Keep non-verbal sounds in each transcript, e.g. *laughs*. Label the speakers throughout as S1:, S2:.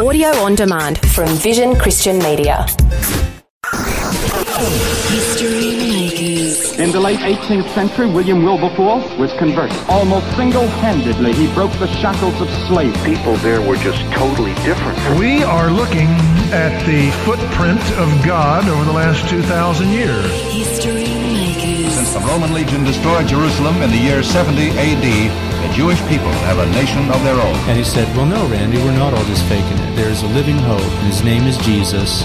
S1: Audio on demand from Vision Christian Media.
S2: History Makers.
S3: In the late 18th century, William Wilberforce was converted. Almost single-handedly, he broke the shackles of slavery.
S4: people there were just totally different.
S5: We are looking at the footprint of God over the last 2,000 years.
S2: History Makers.
S6: Since the Roman legion destroyed Jerusalem in the year 70 AD, the Jewish people have a nation of their own.
S7: And he said, Well, no, Randy, we're not all just faking it. There's a living hope, and his name is Jesus.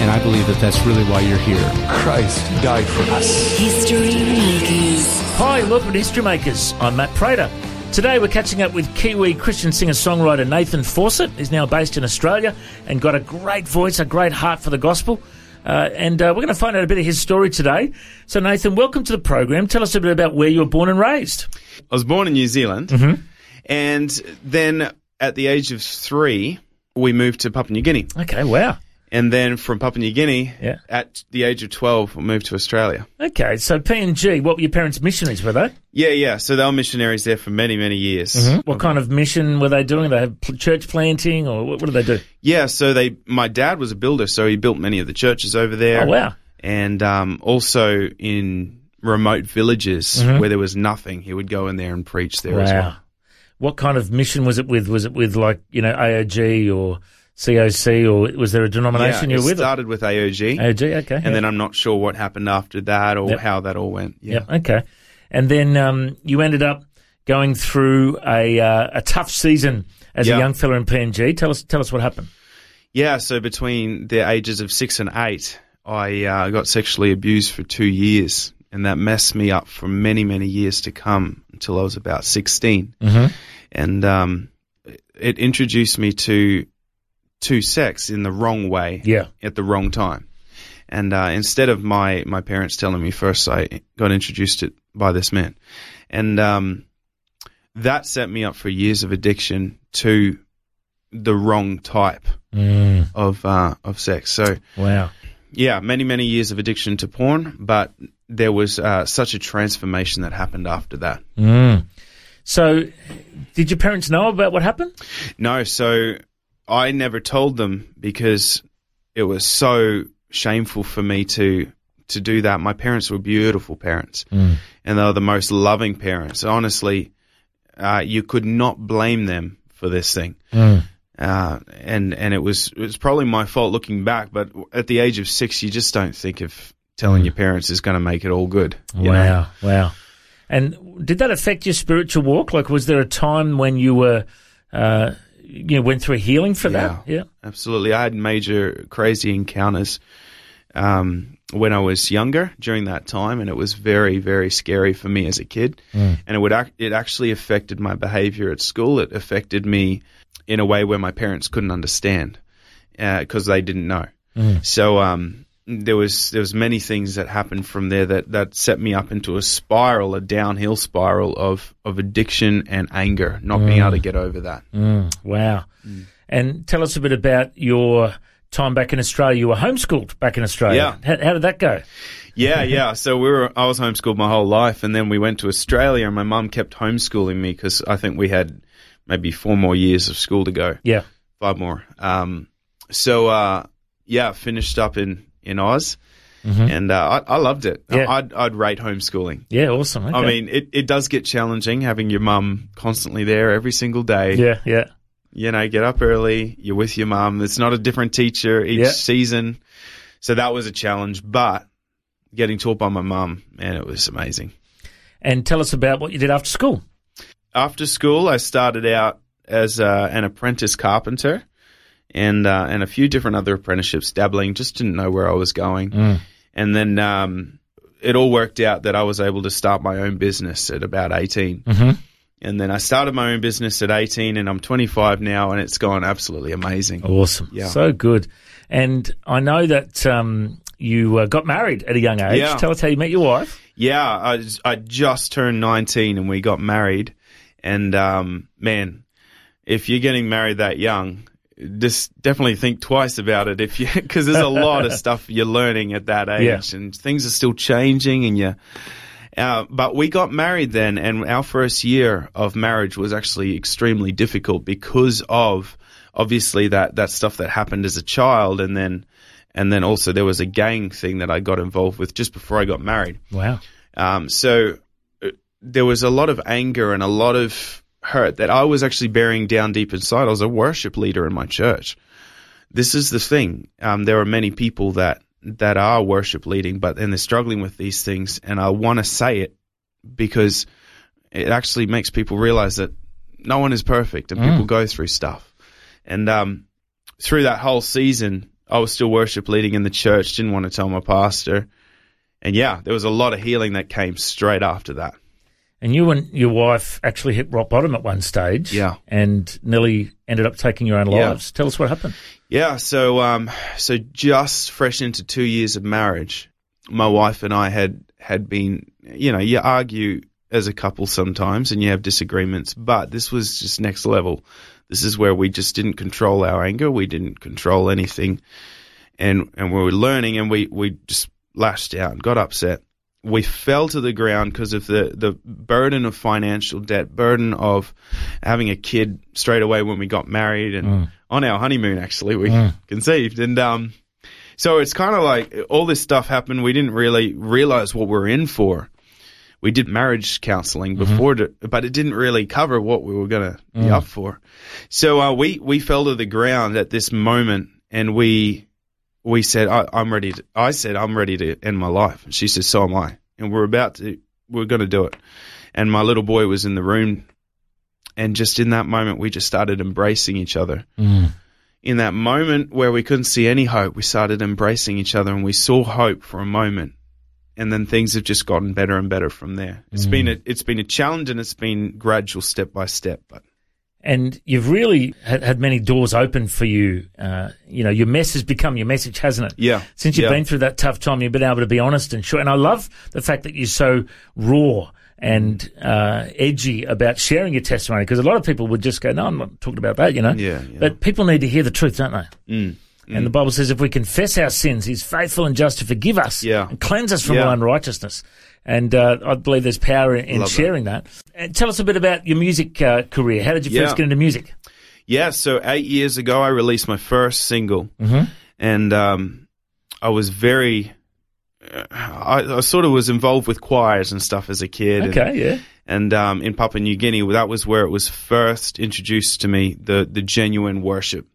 S7: And I believe that that's really why you're here.
S8: Christ died for us.
S2: History Makers.
S9: Hi, welcome to History Makers. I'm Matt Prater. Today we're catching up with Kiwi Christian singer-songwriter Nathan Fawcett. He's now based in Australia and got a great voice, a great heart for the gospel. Uh, and uh, we're going to find out a bit of his story today. So, Nathan, welcome to the program. Tell us a bit about where you were born and raised.
S10: I was born in New Zealand,
S9: Mm-hmm.
S10: and then at the age of three, we moved to Papua New Guinea.
S9: Okay, wow.
S10: And then from Papua New Guinea,
S9: Yeah.
S10: at the age of 12, we moved to Australia.
S9: Okay, so PNG, what were your parents' missionaries, were they?
S10: Yeah, yeah. So they were missionaries there for many, many years.
S9: Mm-hmm. What kind of mission were they doing? They have church planting, or what, what did they do?
S10: Yeah, so they, my dad was a builder, so he built many of the churches over there.
S9: Oh, wow.
S10: And um, also in remote villages where there was nothing, he would go in there and preach there as well.
S9: Mm-hmm. Wow. What kind of mission was it with? Was it with like, you know, AOG or COC, or was there a denomination
S10: yeah,
S9: you were with?
S10: started with AOG,
S9: AOG, okay.
S10: and then I'm not sure what happened after that or
S9: Yep.
S10: how that all went. Yeah.
S9: Yep, okay. And then um, you ended up going through a uh, a tough season as a young fella in PNG. Tell us tell us what happened.
S10: Yeah, so between the ages of six and eight, I uh, got sexually abused for two years, and that messed me up for many, many years to come until I was about 16.
S9: Mm-hmm.
S10: And um, it introduced me to to sex in the wrong way
S9: Yeah.
S10: at the wrong time. And uh, instead of my, my parents telling me first, I got introduced to by this man. And um, that set me up for years of addiction to the wrong type
S9: Mm,
S10: of uh, of sex. So
S9: wow.
S10: yeah, many many years of addiction to porn, but there was uh, such a transformation that happened after that.
S9: Mm. So, did your parents know about what happened?
S10: No, so I never told them because it was so shameful for me to to do that. My parents were beautiful parents, and they were the most loving parents. Honestly, uh, you could not blame them for this thing. Uh, and and it was it was probably my fault looking back, but at the age of six, you just don't think of telling your parents is going to make it all good. you know?
S9: Wow, wow. And did that affect your spiritual walk? Like, was there a time when you were, uh, you know, went through a healing for that? Yeah.
S10: Absolutely. I had major crazy encounters um, when I was younger during that time, and it was very, very scary for me as a kid. And it would ac- it actually affected my behavior at school. It affected me in a way where my parents couldn't understand because they didn't know. So um, there was there was many things that happened from there that, that set me up into a spiral, a downhill spiral of of addiction and anger, not being able to get over that.
S9: Wow. And tell us a bit about your time back in Australia. You were homeschooled back in Australia.
S10: Yeah.
S9: How, how did that go?
S10: Yeah, *laughs* yeah. So we were. I was homeschooled my whole life, and then we went to Australia, and my mum kept homeschooling me because I think we had maybe four more years of school to go,
S9: Yeah.
S10: five more. Um, so uh, yeah, finished up in in Oz, and uh, I, I loved it.
S9: Mm-hmm. Yeah.
S10: I'd I'd rate homeschooling.
S9: Yeah. Awesome. Okay.
S10: I mean, it, it does get challenging having your mum constantly there every single day.
S9: yeah, yeah.
S10: You know, get up early, you're with your mum. It's not a different teacher each
S9: Yeah.
S10: season. So that was a challenge, but getting taught by my mum, man, it was amazing.
S9: And tell us about what you did after school.
S10: After school, I started out as uh, an apprentice carpenter and uh, and a few different other apprenticeships, dabbling. Just didn't know where I was going, and then um, it all worked out that I was able to start my own business at about 18 And then I started my own business at 18, and I'm 25 now, and it's gone absolutely amazing.
S9: Awesome.
S10: Yeah.
S9: So good. And I know that um, you uh, got married at a young age.
S10: Yeah.
S9: Tell us how you met your wife.
S10: Yeah, I, I just turned 19 and we got married. And um, man, if you're getting married that young, just definitely think twice about it. If you *laughs* because there's a lot of *laughs* stuff you're learning at that age,
S9: Yeah.
S10: and things are still changing, and you. Uh, but we got married then, and our first year of marriage was actually extremely difficult because of obviously that that stuff that happened as a child, and then and then also there was a gang thing that I got involved with just before I got married.
S9: Wow.
S10: Um, so uh, there was a lot of anger and a lot of hurt that I was actually bearing down deep inside. I was a worship leader in my church. This is the thing. Um, there are many people that that are worship leading, but and they're struggling with these things, and I want to say it because it actually makes people realize that no one is perfect and people go through stuff. And um, through that whole season, I was still worship leading in the church. Didn't want to tell my pastor, and yeah, there was a lot of healing that came straight after that.
S9: And you and your wife actually hit rock bottom at one stage.
S10: Yeah.
S9: And nearly ended up taking your own
S10: Yeah.
S9: lives. Tell us what happened.
S10: Yeah, so um, so just fresh into two years of marriage, my wife and I had had been, you know, you argue as a couple sometimes, and you have disagreements, but this was just next level. This is where we just didn't control our anger, we didn't control anything, and and we were learning, and we we just lashed out, got upset. We fell to the ground because of the, the burden of financial debt, burden of having a kid straight away when we got married and on our honeymoon, actually, we conceived. And, um, so it's kind of like all this stuff happened. We didn't really realize what we were in for. We did marriage counseling before, to, but it didn't really cover what we were going to be up for. So, uh, we, we fell to the ground at this moment and we, we said, I, I'm ready to, I said, I'm ready to end my life. And she said, so am I. And we're about to, we're going to do it. And my little boy was in the room. And just in that moment, we just started embracing each other. Mm. In that moment where we couldn't see any hope, we started embracing each other and we saw hope for a moment. And then things have just gotten better and better from there. It's been mm. a, it's been a challenge and it's been gradual step by step, but
S9: And you've really had, many doors open for you. Uh, you know, your mess has become your message, hasn't it?
S10: Yeah.
S9: Since you've
S10: Yeah.
S9: been through that tough time, you've been able to be honest and sure. And I love the fact that you're so raw and uh, edgy about sharing your testimony because a lot of people would just go, "No, I'm not talking about that," you know.
S10: Yeah, yeah.
S9: But people need to hear the truth, don't they? Mm. And the Bible says, if we confess our sins, He's faithful and just to forgive us
S10: Yeah.
S9: and cleanse us from
S10: Yeah.
S9: all unrighteousness. And uh, I believe there's power in, in
S10: Love that.
S9: sharing that. And tell us a bit about your music uh, career. How did you
S10: Yeah.
S9: first get into music?
S10: Yeah, so eight years ago, I released my first single, and um, I was very, uh, I, I sort of was involved with choirs and stuff as a kid. and-
S9: Okay, yeah.
S10: And um, in Papua New Guinea, that was where it was first introduced to me the the genuine worship.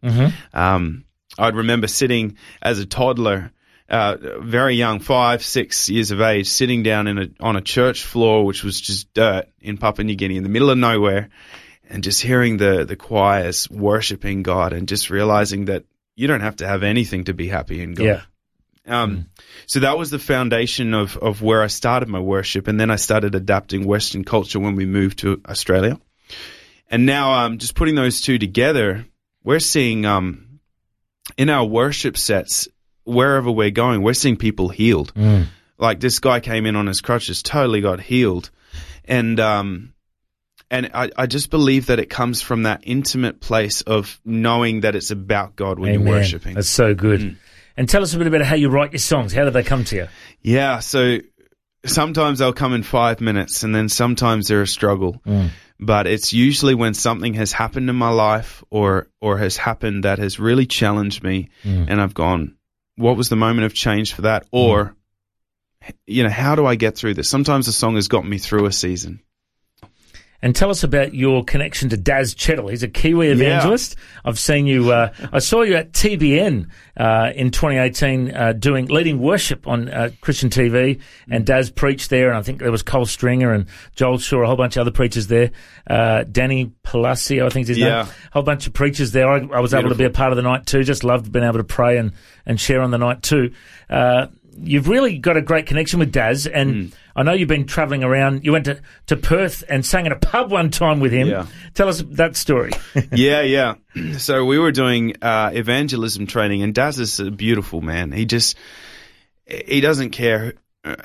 S10: Um, I'd remember sitting as a toddler. Uh, very young, five, six years of age, sitting down in a on a church floor, which was just dirt in Papua New Guinea, in the middle of nowhere, and just hearing the the choirs worshiping God, and just realizing that you don't have to have anything to be happy in God.
S9: Yeah.
S10: Um, So that was the foundation of, of where I started my worship, and then I started adapting Western culture when we moved to Australia. And now, um, just putting those two together, we're seeing um, in our worship sets, wherever we're going, we're seeing people healed. Like this guy came in on his crutches, totally got healed, and um, and I, I just believe that it comes from that intimate place of knowing that it's about God when
S9: Amen.
S10: you're worshiping.
S9: That's so good.
S10: Mm.
S9: And tell us a bit about how you write your songs. How do they come to you?
S10: Yeah, so sometimes they'll come in five minutes and then sometimes they're a struggle. But it's usually when something has happened in my life or or has happened that has really challenged me and I've gone, what was the moment of change for that? Or mm-hmm. you know, how do I get through this? Sometimes the song has got me through a season.
S9: And tell us about your connection to Daz Chettle. He's a Kiwi evangelist. I've seen you. Uh, I saw you at TBN uh, in 2018 uh, doing leading worship on uh, Christian TV, and Daz preached there. And I think there was Cole Stringer and Joel Shaw, a whole bunch of other preachers there. Uh, Danny Palacio, I think is his
S10: Yeah.
S9: name. A whole bunch of preachers there. I, I was able to be a part of the night too. Just loved being able to pray and and share on the night too. Uh, You've really got a great connection with Daz, and
S10: Hmm.
S9: I know you've been travelling around. You went to, to Perth and sang in a pub one time with him.
S10: Yeah.
S9: Tell us that story. *laughs*
S10: yeah, yeah. *clears throat* So we were doing uh, evangelism training, and Daz is a beautiful man. He just he doesn't care.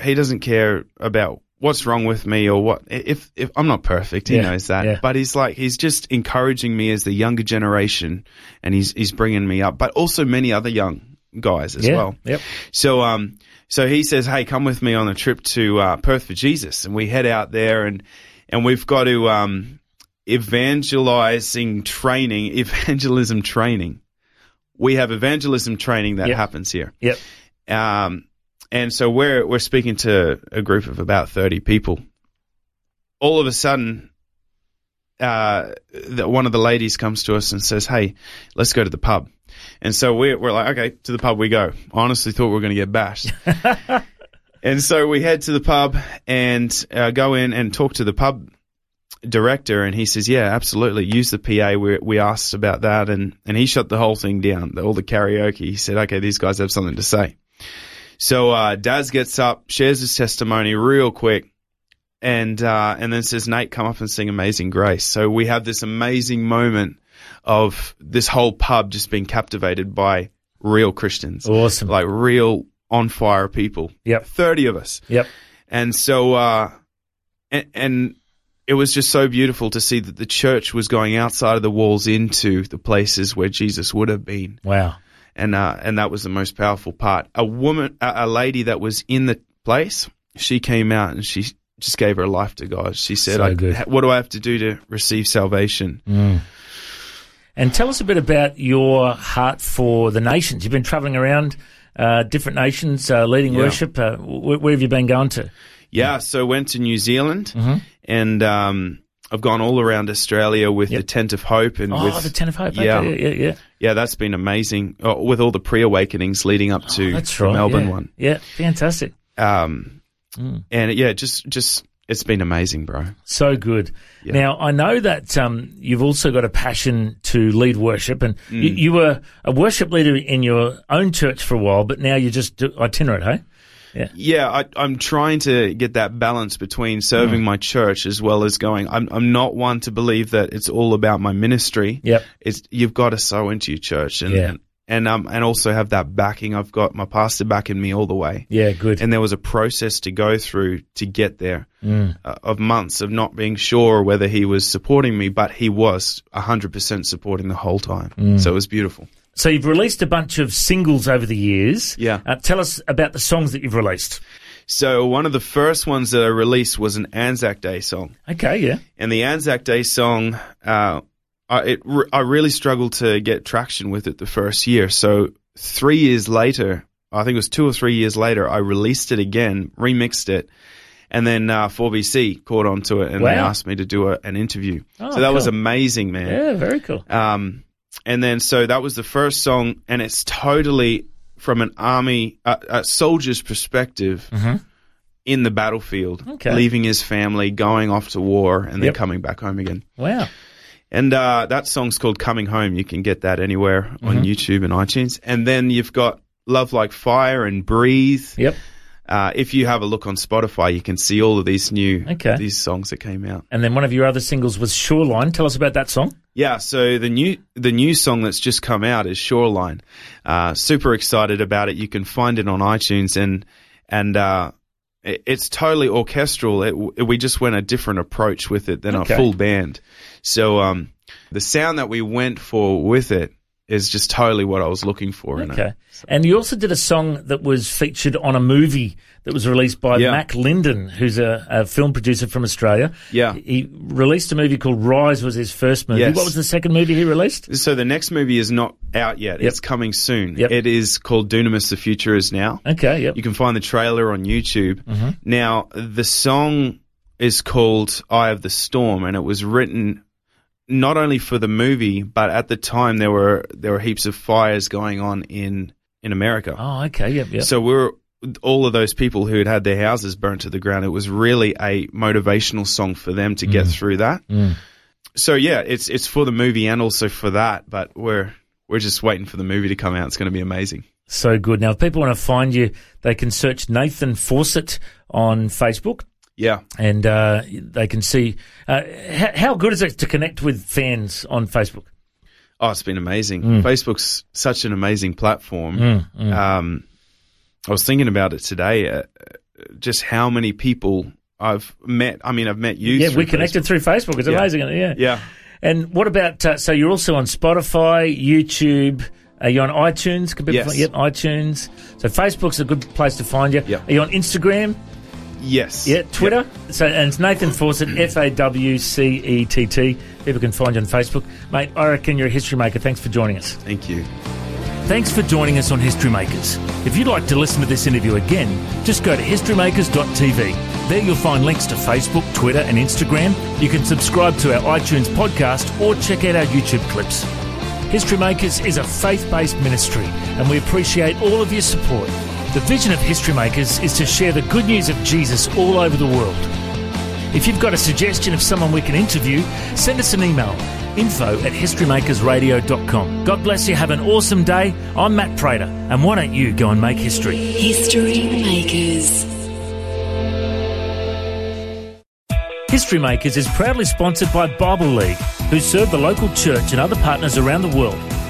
S10: He doesn't care about what's wrong with me or what. If if I'm not perfect, he
S9: Yeah,
S10: knows that.
S9: yeah.
S10: But he's like he's just encouraging me as the younger generation, and he's he's bringing me up. But also many other young guys as
S9: yeah.
S10: well.
S9: Yep.
S10: So um so he says, "Hey, come with me on a trip to uh, Perth for Jesus," and we head out there and and we've got to um evangelizing training, *laughs* evangelism training. We have evangelism training that
S9: Yep.
S10: happens here.
S9: Yep.
S10: Um, and so we're we're speaking to a group of about thirty people. All of a sudden, uh, the, one of the ladies comes to us and says, "Hey, let's go to the pub." And so we're we're like, "Okay, to the pub we go." Honestly thought we were going to get bashed. *laughs* and so we head to the pub and uh, go in and talk to the pub director and he says, yeah, absolutely. Use the PA. We, we asked about that and, and he shut the whole thing down, all the karaoke. He said, okay, these guys have something to say. So, uh, Daz gets up, shares his testimony real quick and, uh, and then says, Nate, come up and sing Amazing Grace. So we have this amazing moment of this whole pub just being captivated by real Christians.
S9: Awesome.
S10: Like real on fire people.
S9: Yep.
S10: 30 of us.
S9: Yep.
S10: And so, uh, and, and it was just so beautiful to see that the church was going outside of the walls into the places where Jesus would have been.
S9: Wow.
S10: And, uh, and that was the most powerful part. A woman, a, a lady that was in the place, she came out and she just gave her life to God. She said,
S9: So
S10: what do I have to do to receive salvation?
S9: And tell us a bit about your heart for the nations. You've been traveling around uh, different nations, uh, leading
S10: Yeah.
S9: worship. Uh, wh- where have you been going to?
S10: Yeah, so went to New Zealand
S9: Mm-hmm.
S10: and um, I've gone all around Australia with the Tent of Hope and
S9: Oh,
S10: with
S9: the Tent of Hope. Okay,
S10: Yeah.
S9: yeah, yeah, yeah.
S10: yeah, that's been amazing oh, with all the pre-awakenings leading up to
S9: Oh, That's
S10: the
S9: right.
S10: Melbourne
S9: yeah.
S10: one.
S9: Yeah, fantastic.
S10: Um,
S9: Mm.
S10: and yeah, just just it's been amazing, bro.
S9: So good.
S10: Yeah.
S9: Now, I know that um, you've also got a passion to lead worship, and you,
S10: Mm.
S9: you were a worship leader in your own church for a while, but now you're just itinerant, hey?
S10: Yeah, I, I'm trying to get that balance between serving
S9: Mm.
S10: my church as well as going. I'm I'm not one to believe that it's all about my ministry.
S9: Yep.
S10: It's you've got to sow into your church and
S9: Yeah.
S10: and um and also have that backing. I've got my pastor backing me all the way.
S9: Yeah, good.
S10: And there was a process to go through to get there
S9: Mm.
S10: uh, of months of not being sure whether he was supporting me, but he was 100% supporting the whole time.
S9: Mm.
S10: So it was beautiful.
S9: So you've released a bunch of singles over the years.
S10: Yeah.
S9: Uh, tell us about the songs that you've released.
S10: So one of the first ones that I released was an Anzac Day song.
S9: Okay, yeah.
S10: And the Anzac Day song, uh, I, it, I really struggled to get traction with it the first year. So three years later, I think it was two or three years later, I released it again, remixed it, and then uh, 4BC caught on to it and they asked me to do a, an interview.
S9: Oh,
S10: so that was amazing, man.
S9: Yeah, very cool.
S10: Um, and then so that was the first song, and it's totally from an army, uh, a soldier's perspective in the battlefield,
S9: Mm-hmm. Okay.
S10: leaving his family, going off to war, and then
S9: Yep.
S10: coming back home again.
S9: Wow.
S10: And uh, that song's called "Coming Home." You can get that anywhere
S9: Mm-hmm.
S10: on YouTube and iTunes. And then you've got "Love Like Fire" and "Breathe."
S9: Yep.
S10: Uh, if you have a look on Spotify, you can see all of these new
S9: Okay.
S10: these songs that came out.
S9: And then one of your other singles was Shoreline. Tell us about that song.
S10: Yeah, so the new the new song that's just come out is Shoreline. Uh, super excited about it. You can find it on iTunes and and uh, it's totally orchestral. It, we just went a different approach with it than
S9: Okay.
S10: a full band. So um, the sound that we went for with it is just totally what I was looking for. in it.
S9: Okay. And you also did a song that was featured on a movie that was released by
S10: Yeah.
S9: Mac Linden, who's a, a film producer from Australia.
S10: Yeah.
S9: He released a movie called Rise was his first movie.
S10: Yes.
S9: What was the second movie he released?
S10: So the next movie is not out yet.
S9: Yep.
S10: It's coming soon.
S9: Yep.
S10: It is called Dunamis: The Future Is Now.
S9: Okay, yep.
S10: You can find the trailer on YouTube.
S9: Mm-hmm.
S10: Now, the song is called Eye of the Storm, and it was written not only for the movie, but at the time there were there were heaps of fires going on in in America.
S9: Oh, okay, yep, yep.
S10: So we were all of those people who had had their houses burnt to the ground. It was really a motivational song for them to
S9: Mm.
S10: get through that. So yeah, it's it's for the movie and also for that. But we're we're just waiting for the movie to come out. It's going to be amazing.
S9: So good. Now, if people want to find you, they can search Nathan Fawcett on Facebook.
S10: Yeah.
S9: And uh, they can see uh, how, how good is it to connect with fans on Facebook?
S10: Oh, it's been amazing.
S9: Mm.
S10: Facebook's such an amazing platform.
S9: Mm, mm.
S10: Um, I was thinking about it today, uh, just how many people I've met. I mean, I've met you.
S9: yeah, we connected
S10: Facebook.
S9: through Facebook. It's
S10: Yeah.
S9: amazing. Yeah.
S10: Yeah.
S9: And what about, uh, so you're also on Spotify, YouTube, are you on iTunes? Can
S10: Yes.
S9: find- Yep, iTunes. So Facebook's a good place to find you.
S10: Yeah.
S9: Are you on Instagram?
S10: Yes.
S9: Yeah, Twitter. So and it's Nathan Fawcett, mm. F A W C E T T. People can find you on Facebook. Mate, I reckon you're a history maker. Thanks for joining us.
S10: Thank you.
S9: Thanks for joining us on History Makers. If you'd like to listen to this interview again, just go to historymakers.tv. There you'll find links to Facebook, Twitter, and Instagram. You can subscribe to our iTunes podcast or check out our YouTube clips. History Makers is a faith based ministry, and we appreciate all of your support. The vision of History Makers is to share the good news of Jesus all over the world. If you've got a suggestion of someone we can interview, send us an email info at historymakersradio.com. God bless you. Have an awesome day. I'm Matt Prater, and why don't you go and make history?
S2: History Makers.
S9: History Makers is proudly sponsored by Bible League, who serve the local church and other partners around the world